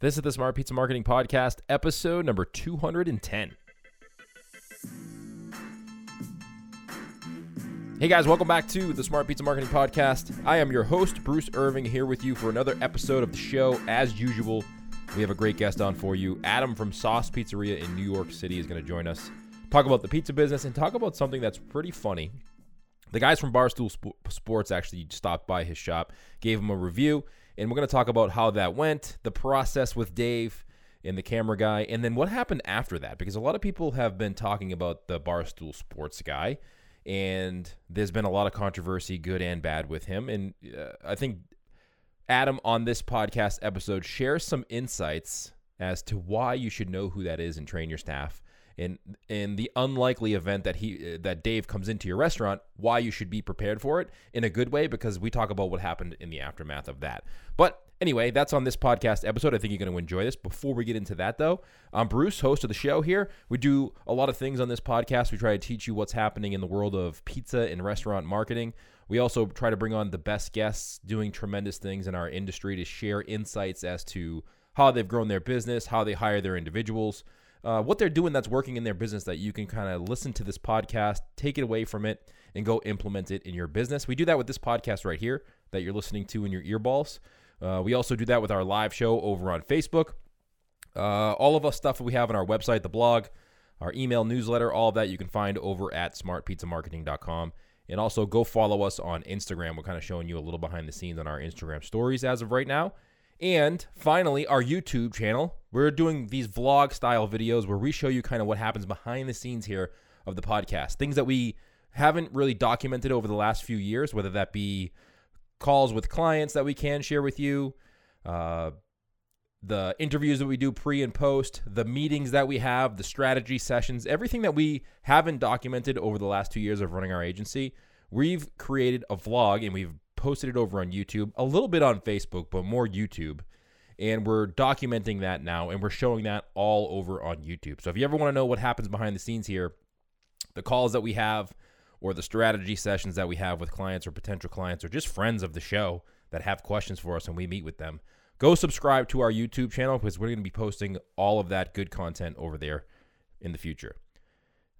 This is the Smart Pizza Marketing Podcast, episode number 210. Hey guys, welcome back to the Smart Pizza Marketing Podcast. I am your host, Bruce Irving, here with you for another episode of the show. As usual, we have a great guest on for you. Adam from Sauce Pizzeria in New York City is going to join us, talk about the pizza business, and talk about something that's pretty funny. The guys from Barstool Sports actually stopped by his shop, gave him a review, and we're going to talk about how that went, the process with Dave and the camera guy, and then what happened after that. Because a lot of people have been talking about the Barstool Sports guy, and there's been a lot of controversy, good and bad, with him. And uh, I think Adam on this podcast episode shares some insights as to why you should know who that is and train your staff in in the unlikely event that he uh, that Dave comes into your restaurant, why you should be prepared for it in a good way because we talk about what happened in the aftermath of that. But anyway, that's on this podcast episode. I think you're going to enjoy this. Before we get into that though, I'm Bruce, host of the show here. We do a lot of things on this podcast. We try to teach you what's happening in the world of pizza and restaurant marketing. We also try to bring on the best guests doing tremendous things in our industry to share insights as to how they've grown their business, how they hire their individuals, uh, what they're doing that's working in their business that you can kind of listen to this podcast, take it away from it, and go implement it in your business. We do that with this podcast right here that you're listening to in your earballs. Uh, we also do that with our live show over on Facebook. Uh, all of us stuff we have on our website, the blog, our email newsletter, all of that you can find over at smartpizzamarketing.com. And also go follow us on Instagram. We're kind of showing you a little behind the scenes on our Instagram stories as of right now. And finally, our YouTube channel. We're doing these vlog style videos where we show you kind of what happens behind the scenes here of the podcast. Things that we haven't really documented over the last few years, whether that be calls with clients that we can share with you, uh, the interviews that we do pre and post, the meetings that we have, the strategy sessions, everything that we haven't documented over the last two years of running our agency. We've created a vlog and we've posted it over on YouTube, a little bit on Facebook, but more YouTube. And we're documenting that now and we're showing that all over on YouTube. So if you ever want to know what happens behind the scenes here, the calls that we have, or the strategy sessions that we have with clients or potential clients, or just friends of the show that have questions for us and we meet with them, go subscribe to our YouTube channel because we're going to be posting all of that good content over there in the future.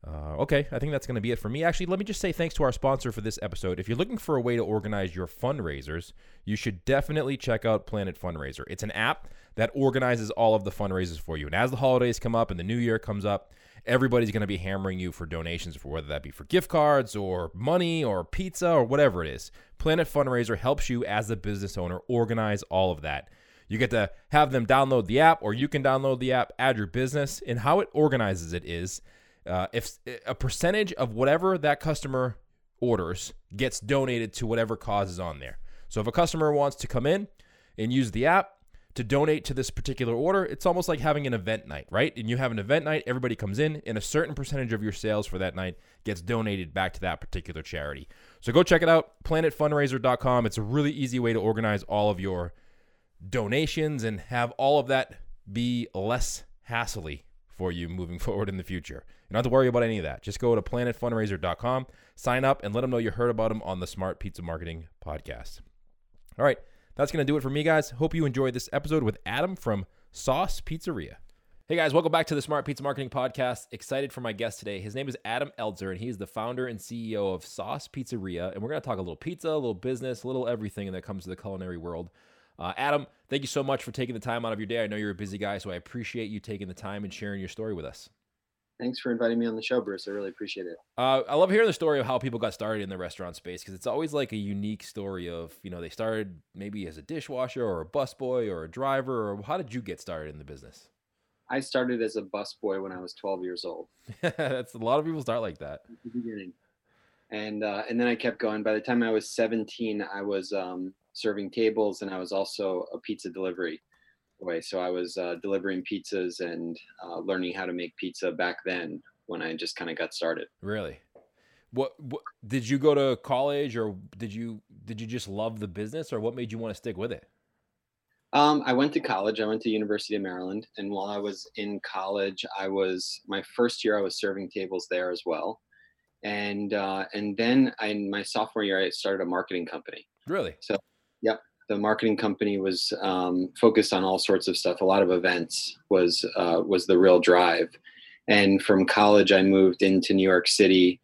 Uh, okay, I think that's going to be it for me. Actually, let me just say thanks to our sponsor for this episode. If you're looking for a way to organize your fundraisers, you should definitely check out Planet Fundraiser. It's an app that organizes all of the fundraisers for you. And as the holidays come up and the new year comes up, everybody's going to be hammering you for donations for whether that be for gift cards or money or pizza or whatever it is. Planet Fundraiser helps you as a business owner organize all of that. You get to have them download the app or you can download the app, add your business, and how it organizes it is uh, if a percentage of whatever that customer orders gets donated to whatever cause is on there. So if a customer wants to come in and use the app to donate to this particular order, it's almost like having an event night, right? And you have an event night, everybody comes in, and a certain percentage of your sales for that night gets donated back to that particular charity. So go check it out, planetfundraiser.com. It's a really easy way to organize all of your donations and have all of that be less hassly for you moving forward in the future. You don't have to worry about any of that. Just go to planetfundraiser.com, sign up, and let them know you heard about them on the Smart Pizza Marketing Podcast. All right, that's going to do it for me, guys. Hope you enjoyed this episode with Adam from Sauce Pizzeria. Hey guys, welcome back to the Smart Pizza Marketing Podcast. Excited for my guest today. His name is Adam Elzer, and he is the founder and CEO of Sauce Pizzeria. And we're going to talk a little pizza, a little business, a little everything that comes to the culinary world. Uh, Adam, thank you so much for taking the time out of your day. I know you're a busy guy, so I appreciate you taking the time and sharing your story with us. Thanks for inviting me on the show, Bruce. I really appreciate it. Uh, I love hearing the story of how people got started in the restaurant space because it's always like a unique story of, you know, they started maybe as a dishwasher or a busboy or a driver, or how did you get started in the business? I started as a busboy when I was 12 years old. That's a lot of people start like that. Beginning. And, uh, and then I kept going. By the time I was 17, I was um, serving tables and I was also a pizza delivery boy. So I was uh, delivering pizzas and uh, learning how to make pizza back then when I just kind of got started. Really? What, what did you go to college or did you did you just love the business or what made you want to stick with it? Um, I went to college. I went to University of Maryland, and while I was in college, I was my first year. I was serving tables there as well, and uh, and then I, in my sophomore year, I started a marketing company. Really? So, yep. the marketing company was um, focused on all sorts of stuff. A lot of events was uh, was the real drive. And from college, I moved into New York City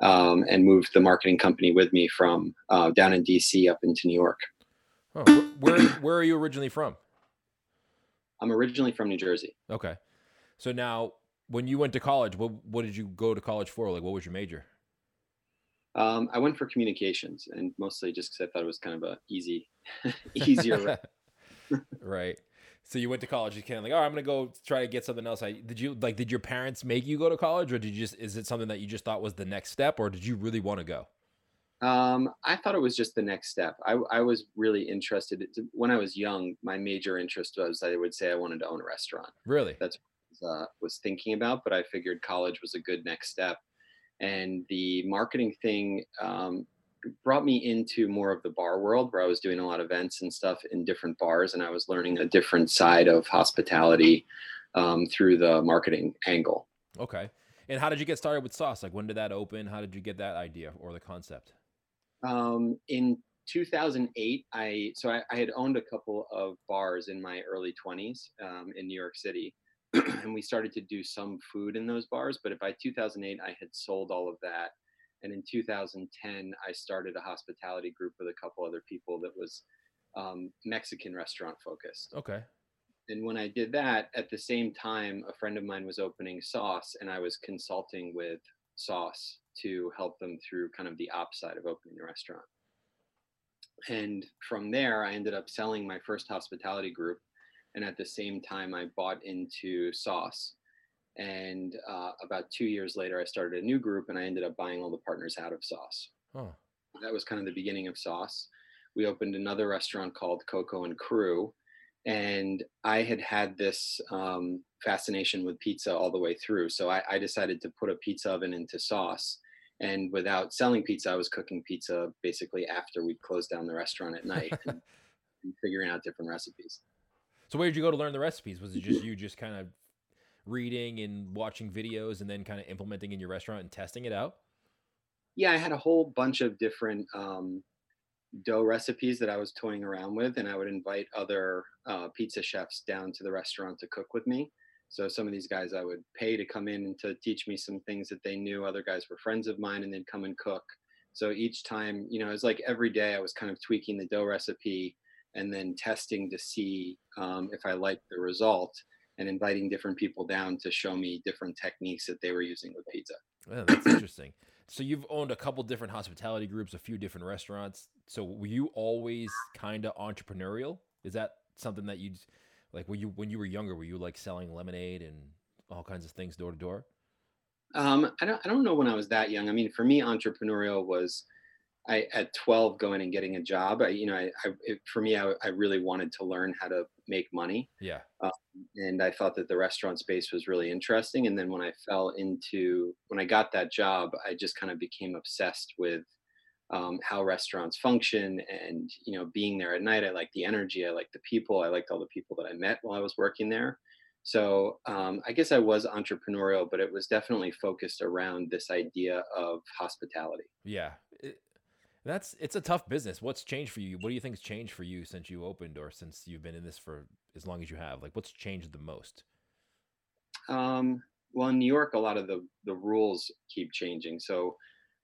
um, and moved the marketing company with me from uh, down in DC up into New York. Oh, where where are you originally from? I'm originally from New Jersey. Okay, so now when you went to college, what what did you go to college for? Like, what was your major? Um, I went for communications, and mostly just because I thought it was kind of a easy, easier. right. So you went to college. You kind of like, oh, I'm gonna go try to get something else. I did you like? Did your parents make you go to college, or did you just? Is it something that you just thought was the next step, or did you really want to go? Um, I thought it was just the next step. I, I was really interested when I was young. My major interest was I would say I wanted to own a restaurant. Really, that's what I was, uh, was thinking about. But I figured college was a good next step, and the marketing thing um, brought me into more of the bar world where I was doing a lot of events and stuff in different bars, and I was learning a different side of hospitality um, through the marketing angle. Okay. And how did you get started with sauce? Like when did that open? How did you get that idea or the concept? Um, in 2008, I so I, I, had owned a couple of bars in my early 20s um, in New York City, and we started to do some food in those bars. But by 2008, I had sold all of that, and in 2010, I started a hospitality group with a couple other people that was um, Mexican restaurant focused. Okay. And when I did that, at the same time, a friend of mine was opening Sauce, and I was consulting with Sauce to help them through kind of the op side of opening the restaurant. And from there, I ended up selling my first hospitality group. And at the same time, I bought into Sauce. And uh, about two years later, I started a new group and I ended up buying all the partners out of Sauce. Oh. That was kind of the beginning of Sauce. We opened another restaurant called Coco and Crew, and I had had this um, fascination with pizza all the way through. So I, I, decided to put a pizza oven into sauce. And without selling pizza, I was cooking pizza basically after we closed down the restaurant at night and, and figuring out different recipes. So where did you go to learn the recipes? Was it just you just kind of reading and watching videos and then kind of implementing in your restaurant and testing it out? Yeah, I had a whole bunch of different um, dough recipes that I was toying around with, and I would invite other uh, pizza chefs down to the restaurant to cook with me. So some of these guys I would pay to come in and to teach me some things that they knew. Other guys were friends of mine, and they'd come and cook. So each time, you know, it was like every day I was kind of tweaking the dough recipe and then testing to see um, if I liked the result and inviting different people down to show me different techniques that they were using with pizza. That's interesting. So you've owned a couple different hospitality groups, a few different restaurants. So were you always kind of entrepreneurial? Is that something that you like? Were you when you were younger? Were you like selling lemonade and all kinds of things door to door? Um, I don't. I don't know when I was that young. I mean, for me, entrepreneurial was I at 12 going and getting a job. I, you know, I, I it, for me, I, I really wanted to learn how to make money. Yeah. Um, and I thought that the restaurant space was really interesting. And then when I fell into when I got that job, I just kind of became obsessed with um, how restaurants function and you know being there at night. I like the energy. I like the people. I liked all the people that I met while I was working there. So um, I guess I was entrepreneurial, but it was definitely focused around this idea of hospitality. Yeah, that's it's a tough business. What's changed for you? What do you think's changed for you since you opened or since you've been in this for as long as you have? Like what's changed the most? Um, well, in New York, a lot of the the rules keep changing, so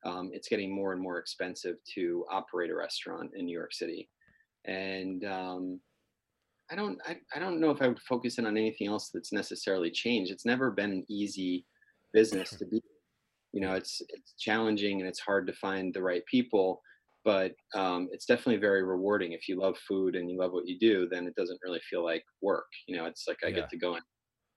um, it's getting more and more expensive to operate a restaurant in New York City, and um, I don't I, I don't know if I would focus in on anything else that's necessarily changed. It's never been an easy business to be. You know, it's it's challenging and it's hard to find the right people but um, it's definitely very rewarding if you love food and you love what you do then it doesn't really feel like work you know it's like i yeah. get to go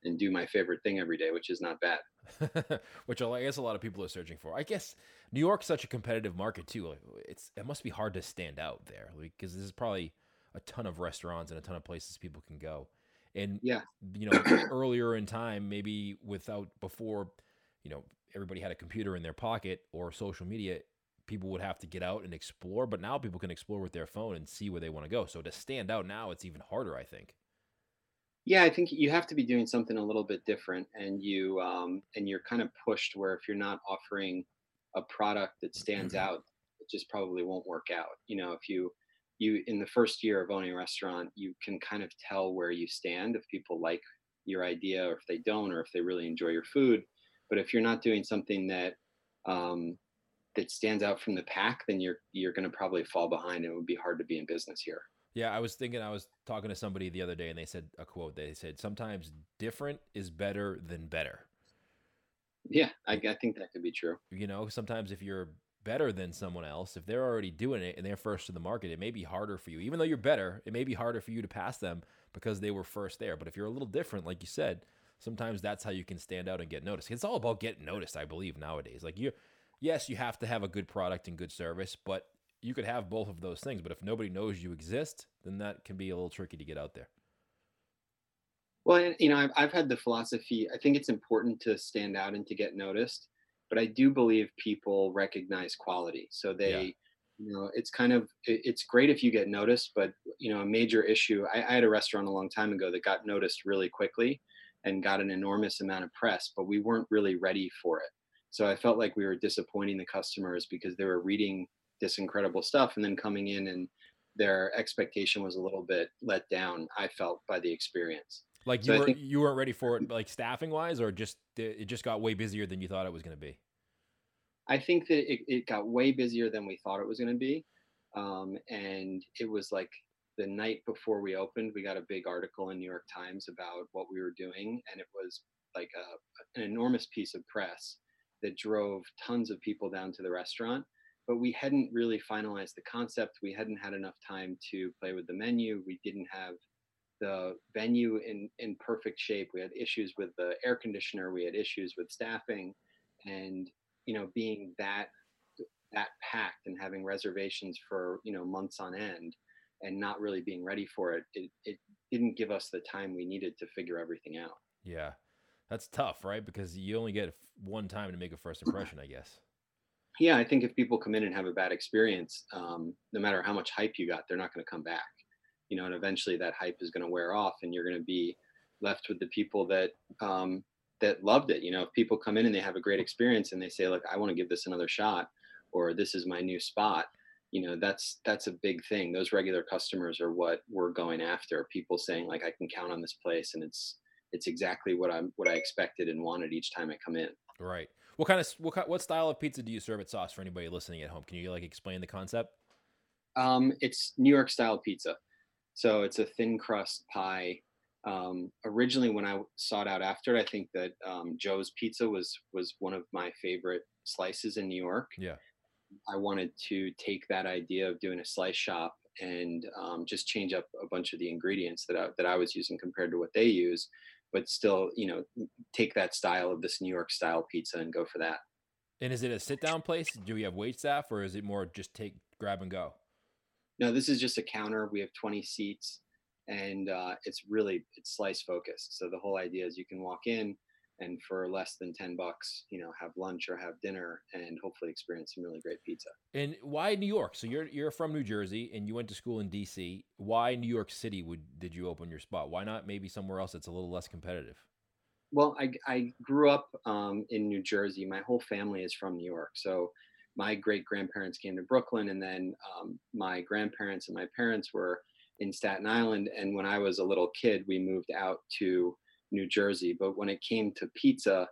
and do my favorite thing every day which is not bad. Which i guess a lot of people are searching for. I guess new york's such a competitive market too it's it must be hard to stand out there because like, this is probably a ton of restaurants and a ton of places people can go. And yeah. you know earlier in time maybe without before you know everybody had a computer in their pocket or social media people would have to get out and explore, but now people can explore with their phone and see where they want to go. So to stand out now, it's even harder, I think. Yeah, I think you have to be doing something a little bit different, and you um, and you're kind of pushed where if you're not offering a product that stands mm-hmm. out, it just probably won't work out. You know, if you you in the first year of owning a restaurant, you can kind of tell where you stand if people like your idea or if they don't or if they really enjoy your food. But if you're not doing something that um, that stands out from the pack, then you're you're going to probably fall behind. And it would be hard to be in business here. Yeah, I was thinking. I was talking to somebody the other day, and they said a quote. They said, "Sometimes different is better than better." Yeah, I, I think that could be true. You know, sometimes if you're better than someone else, if they're already doing it and they're first to the market, it may be harder for you. Even though you're better, it may be harder for you to pass them because they were first there. But if you're a little different, like you said, sometimes that's how you can stand out and get noticed. It's all about getting noticed, I believe, nowadays. Like you yes, you have to have a good product and good service, but you could have both of those things. But if nobody knows you exist, then that can be a little tricky to get out there. Well, you know, I've, I've had the philosophy, I think it's important to stand out and to get noticed, but I do believe people recognize quality. So they, yeah. you know, it's kind of, it's great if you get noticed, but, you know, a major issue, I, I had a restaurant a long time ago that got noticed really quickly and got an enormous amount of press, but we weren't really ready for it. So I felt like we were disappointing the customers because they were reading this incredible stuff and then coming in and their expectation was a little bit let down, I felt, by the experience. Like you so were think, you weren't ready for it, like staffing wise, or just it just got way busier than you thought it was going to be. I think that it, it got way busier than we thought it was going to be, um, and it was like the night before we opened, we got a big article in New York Times about what we were doing, and it was like a, an enormous piece of press that drove tons of people down to the restaurant. But we hadn't really finalized the concept. We hadn't had enough time to play with the menu. We didn't have the venue in in perfect shape. We had issues with the air conditioner. We had issues with staffing, and you know, being that that packed and having reservations for you know months on end, and not really being ready for it, it it didn't give us the time we needed to figure everything out. Yeah, that's tough, right? Because you only get one time to make a first impression, I guess. Yeah, I think if people come in and have a bad experience, um, no matter how much hype you got, they're not going to come back you know, and eventually that hype is going to wear off, and you're going to be left with the people that um, that loved it. You know, if people come in and they have a great experience and they say, "Look, I want to give this another shot," or "This is my new spot," you know, that's that's a big thing. Those regular customers are what we're going after. People saying, "Like, I can count on this place," and it's it's exactly what I'm what I expected and wanted each time I come in. Right. What kind of what what style of pizza do you serve at Sauce for anybody listening at home? Can you like explain the concept? Um, it's New York style pizza. So it's a thin crust pie. Um, originally, when I sought out after it, I think that um, Joe's Pizza was was one of my favorite slices in New York. Yeah, I wanted to take that idea of doing a slice shop and um, just change up a bunch of the ingredients that I, that I was using compared to what they use, but still, you know, take that style of this New York style pizza and go for that. And is it a sit down place? Do we have wait staff, or is it more just take grab and go? No, this is just a counter. We have 20 seats, and uh, it's really it's slice focused. So the whole idea is you can walk in and for less than 10 bucks, you know, have lunch or have dinner and hopefully experience some really great pizza. And why New York? So you're you're from New Jersey and you went to school in DC. Why New York City would did you open your spot? Why not maybe somewhere else that's a little less competitive? Well, I, I grew up um, in New Jersey. My whole family is from New York. So my great grandparents came to Brooklyn, and then um, my grandparents and my parents were in Staten Island. And when I was a little kid, we moved out to New Jersey. But when it came to pizza,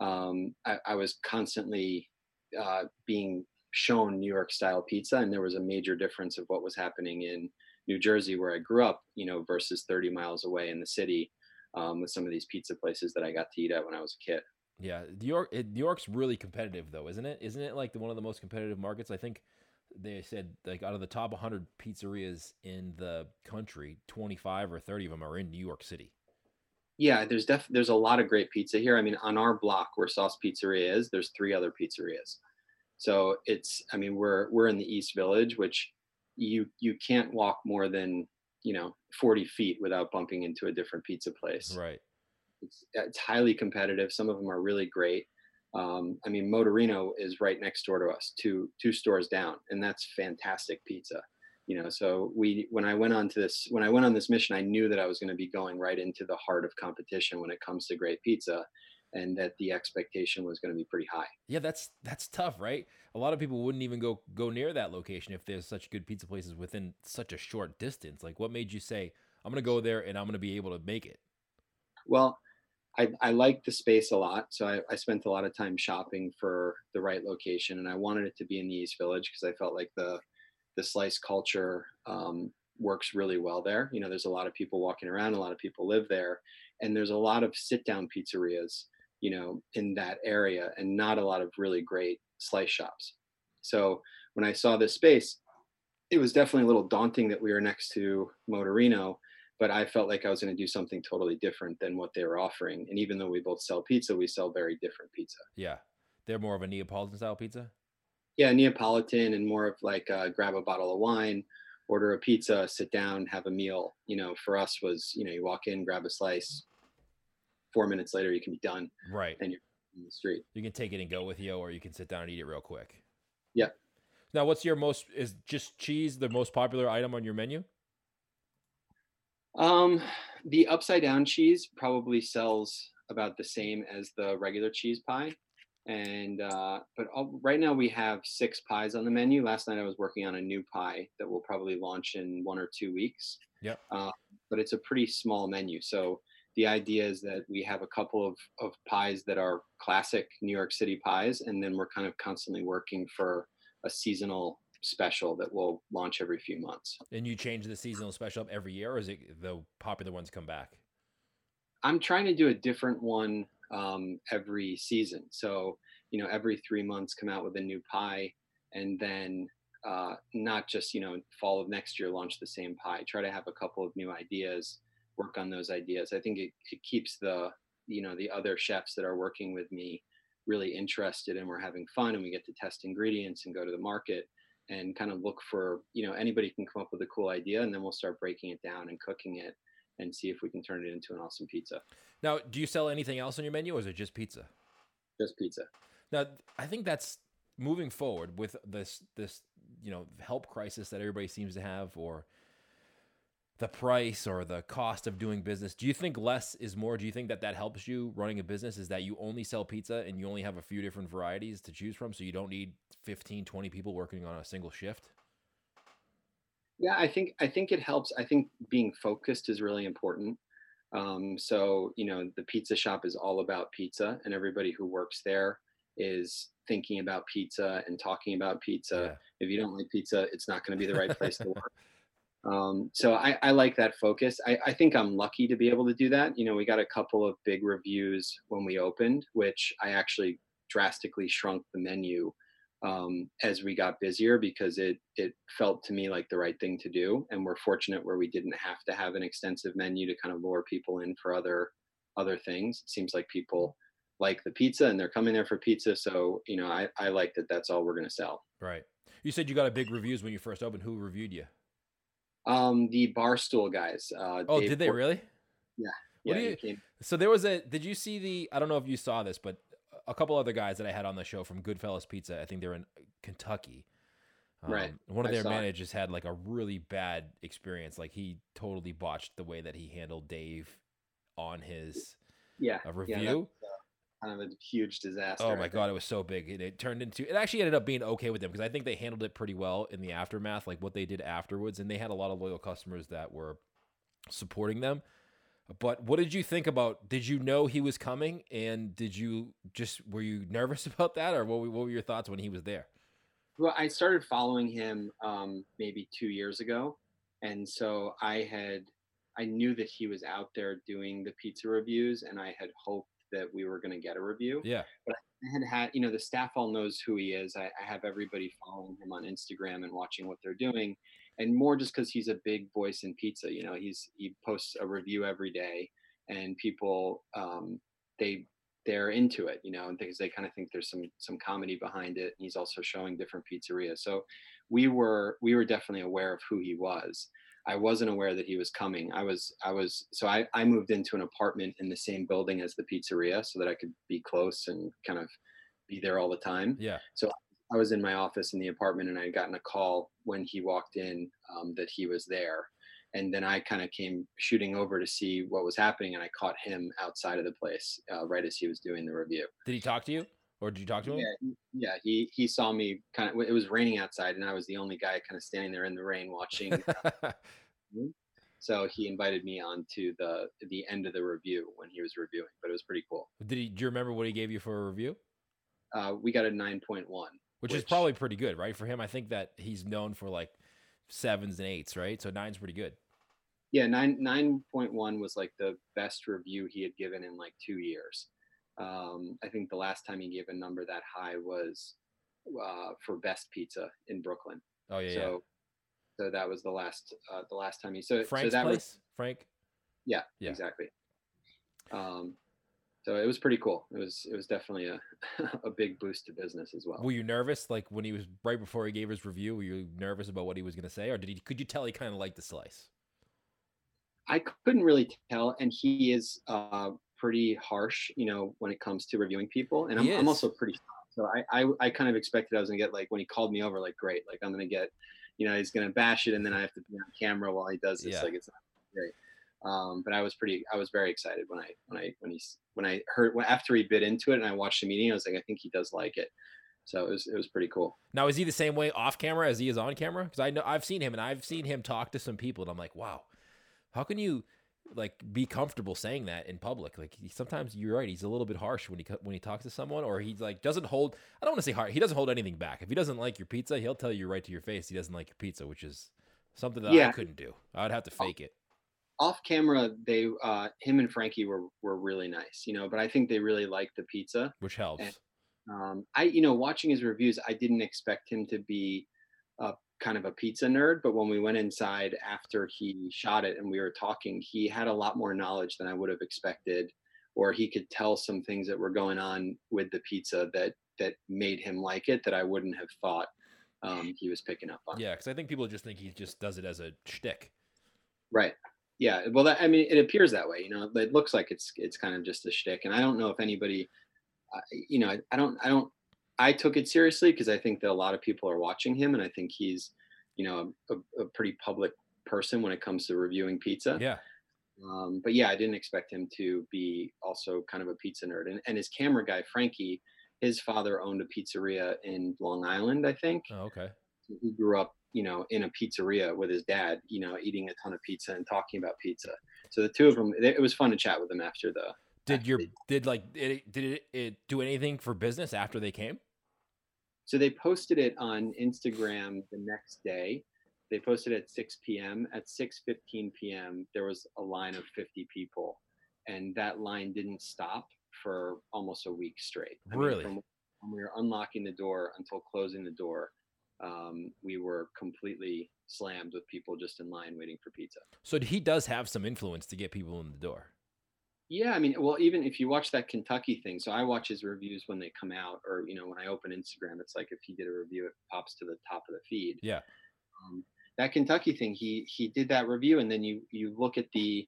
um, I, I, was constantly uh, being shown New York style pizza, and there was a major difference of what was happening in New Jersey, where I grew up, you know, versus 30 miles away in the city um, with some of these pizza places that I got to eat at when I was a kid. Yeah, New York. New York's really competitive, though, isn't it? Isn't it like the, one of the most competitive markets? I think they said like out of the top 100 pizzerias in the country, 25 or 30 of them are in New York City. Yeah, there's def there's a lot of great pizza here. I mean, on our block where Sauce Pizzeria is, there's three other pizzerias. So it's, I mean, we're we're in the East Village, which you you can't walk more than you know 40 feet without bumping into a different pizza place. Right. It's, it's highly competitive. Some of them are really great. Um, I mean, Motorino is right next door to us, two two stores down, and that's fantastic pizza. You know, so we when I went on to this when I went on this mission, I knew that I was going to be going right into the heart of competition when it comes to great pizza, and that the expectation was going to be pretty high. Yeah, that's that's tough, right? A lot of people wouldn't even go go near that location if there's such good pizza places within such a short distance. Like, what made you say I'm going to go there and I'm going to be able to make it? Well, I, I liked the space a lot, so I, I spent a lot of time shopping for the right location, and I wanted it to be in the East Village because I felt like the the slice culture um, works really well there. You know, there's a lot of people walking around, a lot of people live there, and there's a lot of sit down pizzerias you know, in that area and not a lot of really great slice shops. So when I saw this space, it was definitely a little daunting that we were next to Motorino, but I felt like I was going to do something totally different than what they were offering. And even though we both sell pizza, we sell very different pizza. Yeah. They're more of a Neapolitan style pizza? Yeah, Neapolitan and more of like uh, grab a bottle of wine, order a pizza, sit down, have a meal. You know, for us was, you know, you walk in, grab a slice, four minutes later you can be done. Right. And you're in the street. You can take it and go with you, or you can sit down and eat it real quick. Yeah. Now, what's your most is just cheese the most popular item on your menu? Um, the upside down cheese probably sells about the same as the regular cheese pie. And uh, but all, right now we have six pies on the menu. Last night I was working on a new pie that will probably launch in one or two weeks. Yep. Uh, but it's a pretty small menu, so the idea is that we have a couple of, of pies that are classic New York City pies, and then we're kind of constantly working for a seasonal special that will launch every few months. And you change the seasonal special up every year, or is it the popular ones come back? I'm trying to do a different one um, every season. So, you know, every three months come out with a new pie, and then uh, not just, you know, fall of next year launch the same pie. Try to have a couple of new ideas work on those ideas. I think it, it keeps the you know the other chefs that are working with me really interested and we're having fun and we get to test ingredients and go to the market and kind of look for you know anybody can come up with a cool idea and then we'll start breaking it down and cooking it and see if we can turn it into an awesome pizza. Now do you sell anything else on your menu or is it just pizza? Just pizza. Now i think that's moving forward with this this you know help crisis that everybody seems to have or the price or the cost of doing business. Do you think less is more? Do you think that that helps you running a business is that you only sell pizza and you only have a few different varieties to choose from so you don't need 15 20 people working on a single shift yeah i think i think it helps i think being focused is really important um, so you know the pizza shop is all about pizza and everybody who works there is thinking about pizza and talking about pizza yeah. if you don't like pizza it's not going to be the right place to work um, so I, I, like that focus. I, I, think I'm lucky to be able to do that. You know, we got a couple of big reviews when we opened, which I actually drastically shrunk the menu um, as we got busier because it it felt to me like the right thing to do. And we're fortunate where we didn't have to have an extensive menu to kind of lure people in for other other things. It seems like people like the pizza and they're coming there for pizza. So you know, I I like that. That's all we're going to sell. Right. You said you got a big reviews when you first opened. Who reviewed you? Um, the Barstool guys. Uh, oh, Dave did they Port- really? Yeah. yeah. You, so there was a. Did you see the? I don't know if you saw this, but a couple other guys that I had on the show from Goodfellas Pizza. I think they're in Kentucky. Um, right. One of their managers it. had like a really bad experience. Like he totally botched the way that he handled Dave on his yeah review. Yeah, kind of a huge disaster. Oh my god, it was so big. It, it, turned into it actually ended up being okay with them because I think they handled it pretty well in the aftermath, like what they did afterwards, and they had a lot of loyal customers that were supporting them. But what did you think about? Did you know he was coming, and did you just were you nervous about that, or what? What were your thoughts when he was there? Well, I started following him um, maybe two years ago, and so I had I knew that he was out there doing the pizza reviews, and I had hoped that we were going to get a review. Yeah. But I had had, you know, the staff all knows who he is. I, I have everybody following him on Instagram and watching what they're doing, and more just because he's a big voice in pizza. You know, he's he posts a review every day, and people um, they they're into it, you know, and because they kind of think there's some some comedy behind it. And he's also showing different pizzerias, so we were we were definitely aware of who he was. I wasn't aware that he was coming. I was I was so I, I moved into an apartment in the same building as the pizzeria so that I could be close and kind of be there all the time. Yeah. So I was in my office in the apartment and I had gotten a call when he walked in um, that he was there. and then I kind of came shooting over to see what was happening, and I caught him outside of the place uh, right as he was doing the review. Did he talk to you, or did you talk to him? Yeah, he, yeah. He he saw me kind of. It was raining outside, and I was the only guy kind of standing there in the rain watching. so he invited me on to the the end of the review when he was reviewing, but it was pretty cool. Did he? Do you remember what he gave you for a review? Uh, we got a nine point one, which, which is probably pretty good, right? For him, I think that he's known for like sevens and eights, right? So nine's pretty good. Yeah, nine nine point one was like the best review he had given in like two years. Um, I think the last time he gave a number that high was uh, for best pizza in Brooklyn. Oh yeah, so, yeah. So that was the last uh, the last time he so Frank's so that place, was, Frank. Yeah, yeah, exactly. Um, so it was pretty cool. It was it was definitely a a big boost to business as well. Were you nervous, like when he was right before he gave his review? Were you nervous about what he was going to say, or did he? Could you tell he kind of liked the slice? I couldn't really tell, and he is uh, pretty harsh, you know, when it comes to reviewing people, and I'm, I'm also pretty. So I, I I kind of expected I was gonna get like when he called me over, like great, like I'm gonna get, you know, he's gonna bash it, and then I have to be on camera while he does this. Yeah. Like it's not great. Um, but I was pretty, I was very excited when I, when I, when he's, when I heard, when, after he bit into it and I watched the meeting, I was like, I think he does like it. So it was, it was pretty cool. Now, is he the same way off camera as he is on camera? Cause I know I've seen him and I've seen him talk to some people and I'm like, wow, how can you like be comfortable saying that in public? Like sometimes you're right. He's a little bit harsh when he, when he talks to someone or he's like, doesn't hold, I don't want to say hard. He doesn't hold anything back. If he doesn't like your pizza, he'll tell you right to your face. He doesn't like your pizza, which is something that yeah. I couldn't do. I would have to fake it off camera they uh him and frankie were were really nice you know but i think they really liked the pizza. Which helps. and, um i you know watching his reviews i didn't expect him to be a kind of a pizza nerd but when we went inside after he shot it and we were talking he had a lot more knowledge than i would have expected or he could tell some things that were going on with the pizza that that made him like it that i wouldn't have thought um, he was picking up on. Yeah because i think people just think he just does it as a shtick. Right yeah well that, i mean it appears that way you know it looks like it's it's kind of just a shtick and i don't know if anybody uh, you know I, I, don't i don't i took it seriously because i think that a lot of people are watching him and i think he's you know a, a pretty public person when it comes to reviewing pizza. Yeah. Um, but yeah i didn't expect him to be also kind of a pizza nerd and, and his camera guy frankie his father owned a pizzeria in long island i think. Oh, okay. He grew up you know, in a pizzeria with his dad, you know, eating a ton of pizza and talking about pizza. So the two of them, it was fun to chat with them after the. Did after your they, did like it, did it, it do anything for business after they came? So they posted it on Instagram the next day. They posted at 6 p.m. At 6:15 p.m., there was a line of 50 people, and that line didn't stop for almost a week straight. I really? Mean, from when we were unlocking the door until closing the door, um, we were completely slammed with people just in line waiting for pizza. So he does have some influence to get people in the door. Yeah, I mean, well, even if you watch that Kentucky thing, so I watch his reviews when they come out, or you know, when I open Instagram, it's like if he did a review, it pops to the top of the feed. Yeah. Um, that Kentucky thing, he he did that review, and then you you look at the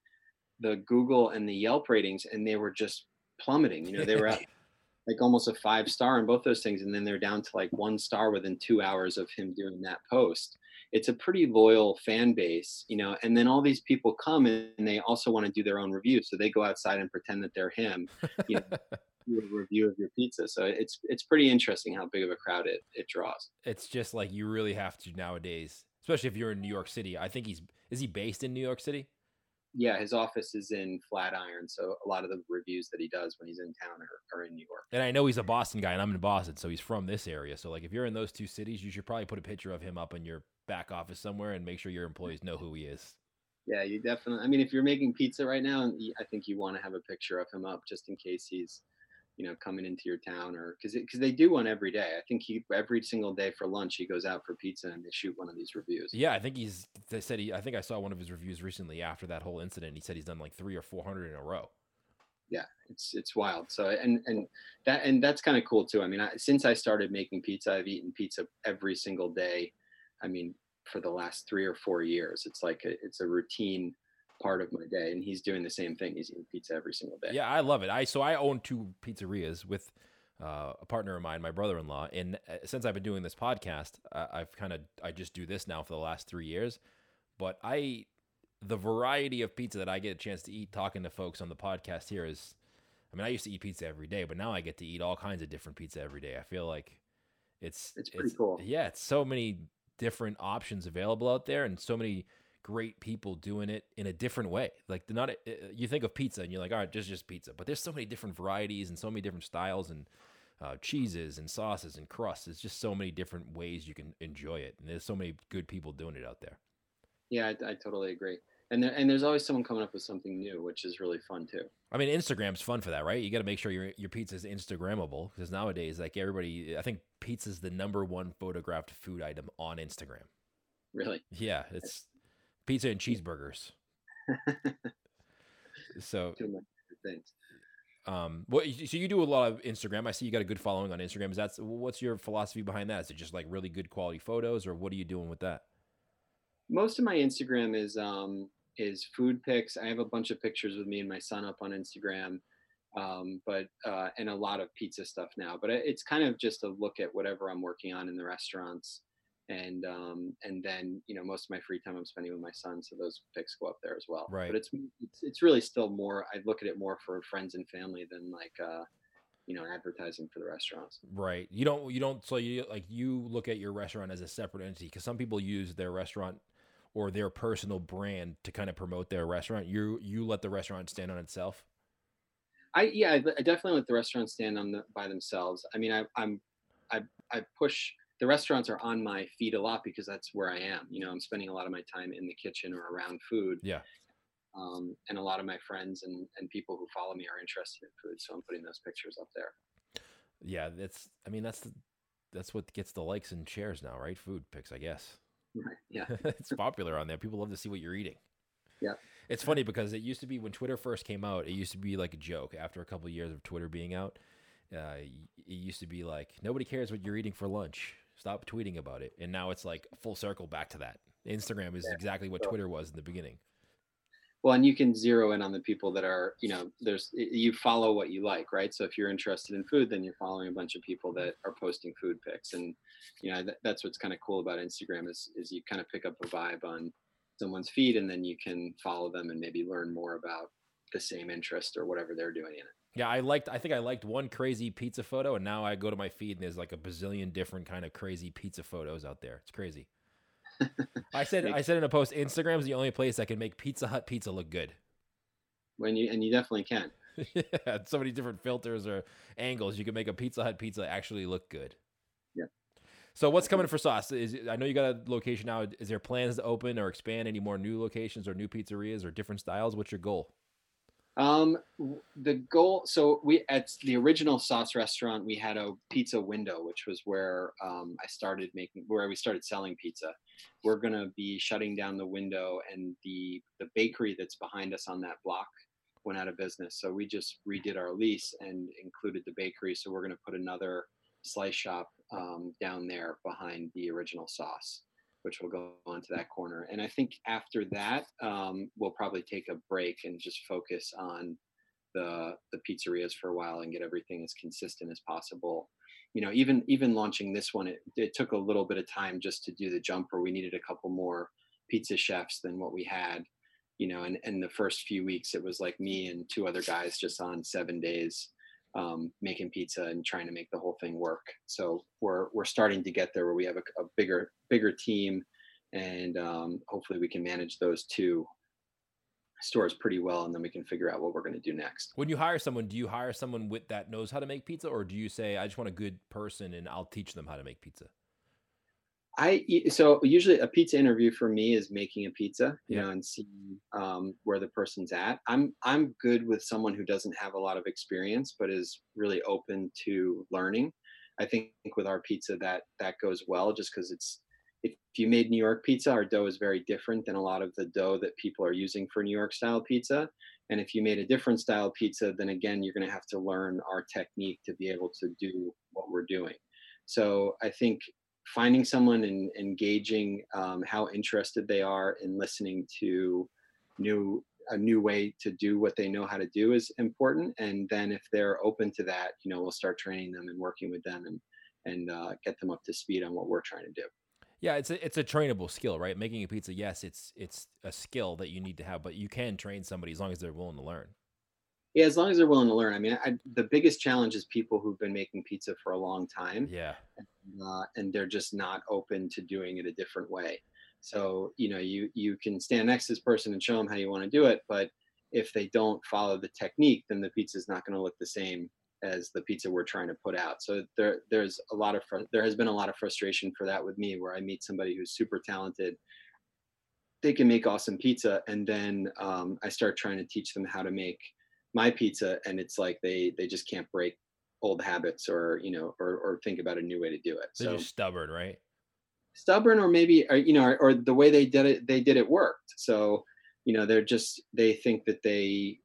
the Google and the Yelp ratings, and they were just plummeting. You know, they were at like almost a five star in both those things and then they're down to like one star within two hours of him doing that post. It's a pretty loyal fan base you know and then all these people come and they also want to do their own review so they go outside and pretend that they're him you know do review of your pizza. So it's it's pretty interesting how big of a crowd it it draws. It's just like you really have to nowadays especially if you're in new york city i think he's is he based in new york city yeah, his office is in Flatiron, so a lot of the reviews that he does when he's in town are, are in New York. And I know he's a Boston guy, and I'm in Boston, so he's from this area. So like, if you're in those two cities, you should probably put a picture of him up in your back office somewhere and make sure your employees know who he is. Yeah, you definitely. I mean, if you're making pizza right now, I think you want to have a picture of him up just in case he's you know coming into your town or because because they do one every day. I think he every single day for lunch he goes out for pizza and they shoot one of these reviews. Yeah i think he's they said he i think i saw one of his reviews recently after that whole incident. He said he's done like three or four hundred in a row. Yeah it's it's wild. So and and that and that's kind of cool too. I mean I, since i started making pizza i've eaten pizza every single day. I mean for the last three or four years it's like a, it's a routine part of my day and he's doing the same thing he's eating pizza every single day yeah i love it i so i own two pizzerias with uh, a partner of mine my brother-in-law and uh, since i've been doing this podcast uh, i've kind of i just do this now for the last three years but i the variety of pizza that I get a chance to eat talking to folks on the podcast here is I mean, I used to eat pizza every day, but now I get to eat all kinds of different pizza every day. I feel like it's it's pretty cool. Yeah, it's so many different options available out there and so many great people doing it in a different way. Like not uh, you think of pizza and you're like, all right, just just pizza, but there's so many different varieties and so many different styles and uh, cheeses and sauces and crusts. It's just so many different ways you can enjoy it, and there's so many good people doing it out there. Yeah, I, I totally agree. And there, and there's always someone coming up with something new, which is really fun too. I mean, Instagram's fun for that, right? You got to make sure your your pizza is Instagrammable because nowadays, like everybody, I think pizza is the number one photographed food item on Instagram. Really? Yeah, it's pizza and cheeseburgers. so many things. Um, what so you do a lot of Instagram? I see you got a good following on Instagram. Is that what's your philosophy behind that? Is it just like really good quality photos, or what are you doing with that? Most of my Instagram is um is food pics. I have a bunch of pictures with me and my son up on Instagram, um, but uh, and a lot of pizza stuff now. But it's kind of just a look at whatever I'm working on in the restaurants and um, and then you know most of my free time I'm spending with my son, so those pics go up there as well. Right. But it's it's it's really still more. I look at it more for friends and family than like uh, you know advertising for the restaurants. Right. You don't you don't so you like you look at your restaurant as a separate entity because some people use their restaurant or their personal brand to kind of promote their restaurant. You you let the restaurant stand on itself. I yeah, I definitely let the restaurant stand on the, by themselves. I mean, I, I'm I I push the restaurants are on my feet a lot because that's where I am. You know, I'm spending a lot of my time in the kitchen or around food. Yeah. Um, and a lot of my friends and, and people who follow me are interested in food, so I'm putting those pictures up there. Yeah, that's. I mean, that's the, that's what gets the likes and shares now, right? Food pics, I guess. Right. Yeah. it's popular on there. People love to see what you're eating. Yeah. It's funny because it used to be when Twitter first came out, it used to be like a joke. After a couple of years of Twitter being out, uh, it used to be like nobody cares what you're eating for lunch. Stop tweeting about it. And now it's like full circle back to that. Instagram is yeah. exactly what Twitter was in the beginning. Well, and you can zero in on the people that are, you know, there's you follow what you like, right? So if you're interested in food, then you're following a bunch of people that are posting food pics, and you know that, that's what's kind of cool about Instagram is is you kind of pick up a vibe on someone's feed, and then you can follow them and maybe learn more about the same interest or whatever they're doing in it. Yeah, I liked. I think I liked one crazy pizza photo, and now I go to my feed and there's like a bazillion different kind of crazy pizza photos out there. It's crazy. I said. I said in a post, Instagram's the only place that can make Pizza Hut pizza look good. When you and you definitely can. yeah, so many different filters or angles. You can make a Pizza Hut pizza actually look good. Yeah. So what's coming for sauce? Is I know you got a location now. Is there plans to open or expand any more new locations or new pizzerias or different styles? What's your goal? Um, the goal. So we at the original sauce restaurant, we had a pizza window, which was where um, I started making, where we started selling pizza. We're gonna be shutting down the window, and the the bakery that's behind us on that block went out of business. So we just redid our lease and included the bakery. So we're gonna put another slice shop um, down there behind the original sauce which will go onto that corner. And I think after that, um, we'll probably take a break and just focus on the the pizzerias for a while and get everything as consistent as possible. You know, even even launching this one, it, it took a little bit of time just to do the jumper. We needed a couple more pizza chefs than what we had. You know, and and the first few weeks, it was like me and two other guys just on seven days um, making pizza and trying to make the whole thing work. So we're we're starting to get there where we have a, a bigger bigger team, and um, hopefully we can manage those two stores pretty well, and then we can figure out what we're going to do next. When you hire someone, do you hire someone with that knows how to make pizza, or do you say I just want a good person and I'll teach them how to make pizza? I so usually a pizza interview for me is making a pizza, you yeah. know, and seeing um, where the person's at. I'm I'm good with someone who doesn't have a lot of experience but is really open to learning. I think with our pizza that that goes well, just because it's if you made New York pizza, our dough is very different than a lot of the dough that people are using for New York style pizza. And if you made a different style pizza, then again, you're going to have to learn our technique to be able to do what we're doing. So I think finding someone and engaging um, how interested they are in listening to new a new way to do what they know how to do is important and then if they're open to that you know we'll start training them and working with them and and uh, get them up to speed on what we're trying to do Yeah, it's a it's a trainable skill, right? Making a pizza, yes, it's it's a skill that you need to have, but you can train somebody as long as they're willing to learn. Yeah, as long as they're willing to learn. I mean, I, the biggest challenge is people who've been making pizza for a long time. Yeah. Uh, and they're just not open to doing it a different way. So, you know, you you can stand next to this person and show them how you want to do it, but if they don't follow the technique, then the pizza is not going to look the same as the pizza we're trying to put out. So there there's a lot of fr- there has been a lot of frustration for that with me where I meet somebody who's super talented. They can make awesome pizza, and then um, I start trying to teach them how to make my pizza, and it's like they they just can't break old habits or you know or or think about a new way to do it. They're so just stubborn, right? stubborn, or maybe or, you know, or, or the way they did it they did it worked. So you know they're just they think that they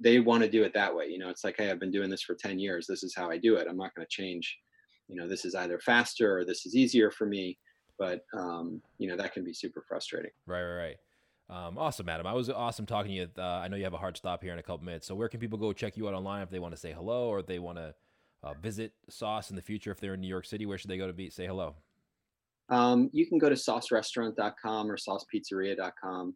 they want to do it that way you know it's like hey i've been doing this for 10 years this is how i do it i'm not going to change you know this is either faster or this is easier for me but um, you know that can be super frustrating Right, right, right. Um, awesome, Adam. I was awesome talking to you. Uh, I know you have a hard stop here in a couple minutes. So where can people go check you out online if they want to say hello or if they want to uh, visit Sauce in the future if they're in New York City? Where should they go to be say hello? um, you can go to saucerestaurant.com or saucepizzeria.com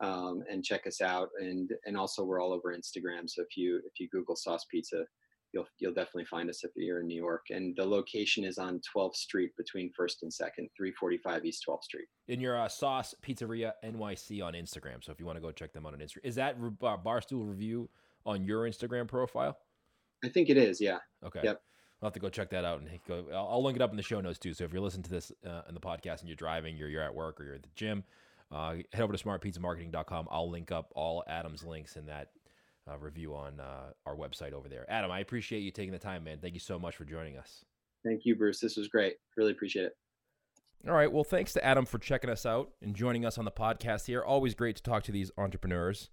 um, and check us out and and also we're all over instagram so if you if you google sauce pizza you'll you'll definitely find us if you're in new york and the location is on 12th street between first and second 345 east 12th street In your uh, Sauce Pizzeria NYC on Instagram. So if you want to go check them out on Instagram, is that uh, Barstool Review on your Instagram profile? i think it is yeah Okay. Yep. I'll have to go check that out and go. I'll, I'll link it up in the show notes too. So if you're listening to this uh, in the podcast and you're driving, you're, you're at work or you're at the gym, uh, head over to smartpizzamarketing.com. I'll link up all Adam's links in that uh, review on uh, our website over there. Adam, I appreciate you taking the time, man. Thank you so much for joining us. thank you bruce this was great really appreciate it All right. Well, thanks to Adam for checking us out and joining us on the podcast here. Always great to talk to these entrepreneurs.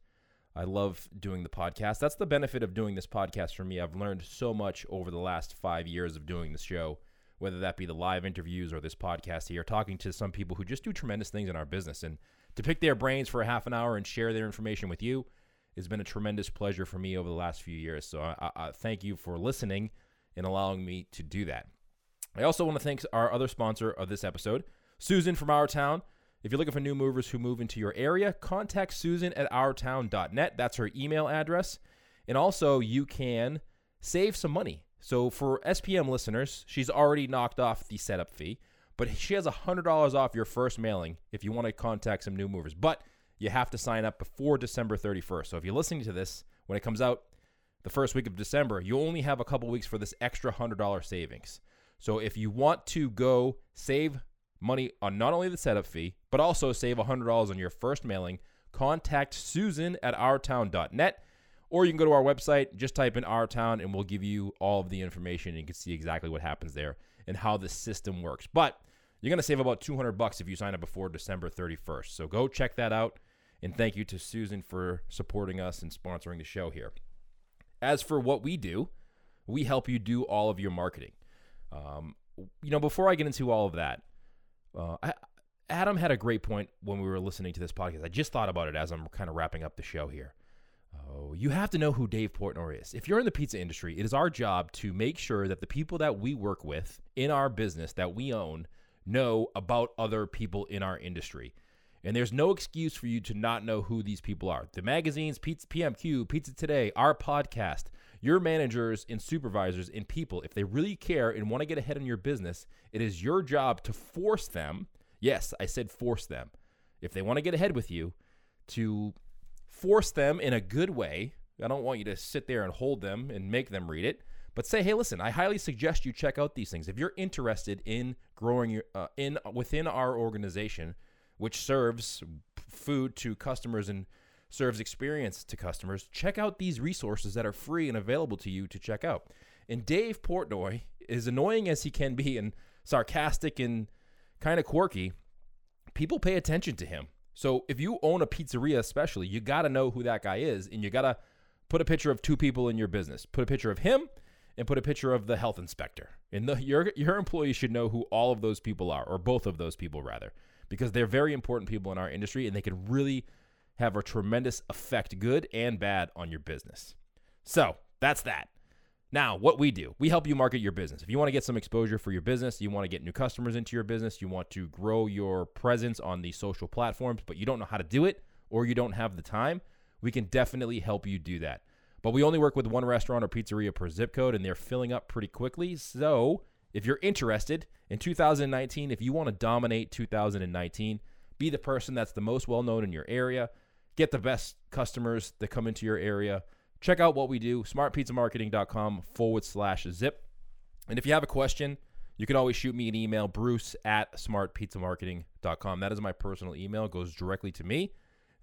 I love doing the podcast. That's the benefit of doing this podcast for me. I've learned so much over the last five years of doing this show, whether that be the live interviews or this podcast here, talking to some people who just do tremendous things in our business. And to pick their brains for a half an hour and share their information with you has been a tremendous pleasure for me over the last few years. So I, I, I thank you for listening and allowing me to do that. I also want to thank our other sponsor of this episode, Susan from Our Town. If you're looking for new movers who move into your area, contact Susan at ourtown.net. That's her email address. And also, you can save some money. So, for SPM listeners, she's already knocked off the setup fee, but she has $100 off your first mailing if you want to contact some new movers. But you have to sign up before December 31st. So, if you're listening to this when it comes out the first week of December, you only have a couple weeks for this extra $100 savings. So, if you want to go save money on not only the setup fee, but also save $100 on your first mailing, contact Susan at ourtown.net. Or you can go to our website, just type in Our Town, and we'll give you all of the information. And you can see exactly what happens there and how the system works. But you're going to save about 200 bucks if you sign up before December 31st. So go check that out. And thank you to Susan for supporting us and sponsoring the show here. As for what we do, we help you do all of your marketing. Um, you know, before I get into all of that, uh, I, Adam had a great point when we were listening to this podcast. I just thought about it as I'm kind of wrapping up the show here. Oh, you have to know who Dave Portnoy is. If you're in the pizza industry, it is our job to make sure that the people that we work with in our business that we own know about other people in our industry. And there's no excuse for you to not know who these people are. The magazines, Pizza PMQ, Pizza Today, our podcast, your managers and supervisors and people, if they really care and want to get ahead in your business, it is your job to force them. Yes, I said force them. If they want to get ahead with you, to force them in a good way. I don't want you to sit there and hold them and make them read it, but say, "Hey, listen, I highly suggest you check out these things. If you're interested in growing your uh, in within our organization, which serves food to customers and serves experience to customers, check out these resources that are free and available to you to check out." And Dave Portnoy, as annoying as he can be and sarcastic and kind of quirky, people pay attention to him. So if you own a pizzeria, especially, you got to know who that guy is, and you got to put a picture of two people in your business. Put a picture of him, and put a picture of the health inspector. And the, your your employees should know who all of those people are, or both of those people rather, because they're very important people in our industry, and they can really have a tremendous effect, good and bad, on your business. So that's that. Now, what we do, we help you market your business. If you want to get some exposure for your business, you want to get new customers into your business, you want to grow your presence on these social platforms, but you don't know how to do it or you don't have the time, we can definitely help you do that. But we only work with one restaurant or pizzeria per zip code, and they're filling up pretty quickly. So if you're interested in 2019, if you want to dominate 2019, be the person that's the most well known in your area, get the best customers that come into your area. Check out what we do smartpizzamarketing.com forward slash zip. And if you have a question you can always shoot me an email bruce at smartpizzamarketing.com that is my personal email it goes directly to me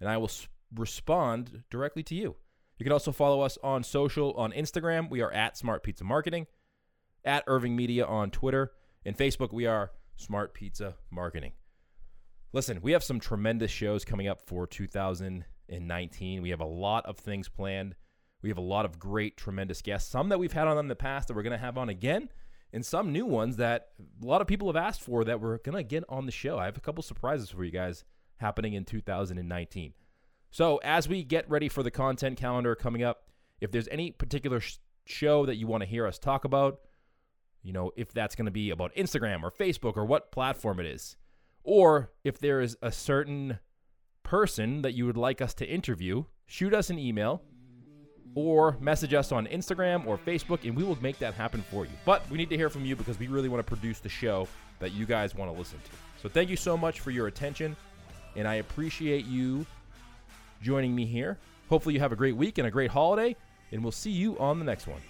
and i will respond directly to you. You can also follow us on social on instagram. We are at smart pizza marketing at irving media on twitter. And facebook we are smart pizza marketing. Listen we have some tremendous shows coming up for 2019 we have a lot of things planned. We have a lot of great, tremendous guests, some that we've had on in the past that we're going to have on again, and some new ones that a lot of people have asked for that we're going to get on the show. I have a couple surprises for you guys happening in 2019. So, as we get ready for the content calendar coming up, if there's any particular sh- show that you want to hear us talk about, you know, if that's going to be about Instagram or Facebook or what platform it is, or if there is a certain person that you would like us to interview, shoot us an email or message us on Instagram or Facebook, and we will make that happen for you. But we need to hear from you because we really want to produce the show that you guys want to listen to. So thank you so much for your attention, and I appreciate you joining me here. Hopefully, you have a great week and a great holiday, and we'll see you on the next one.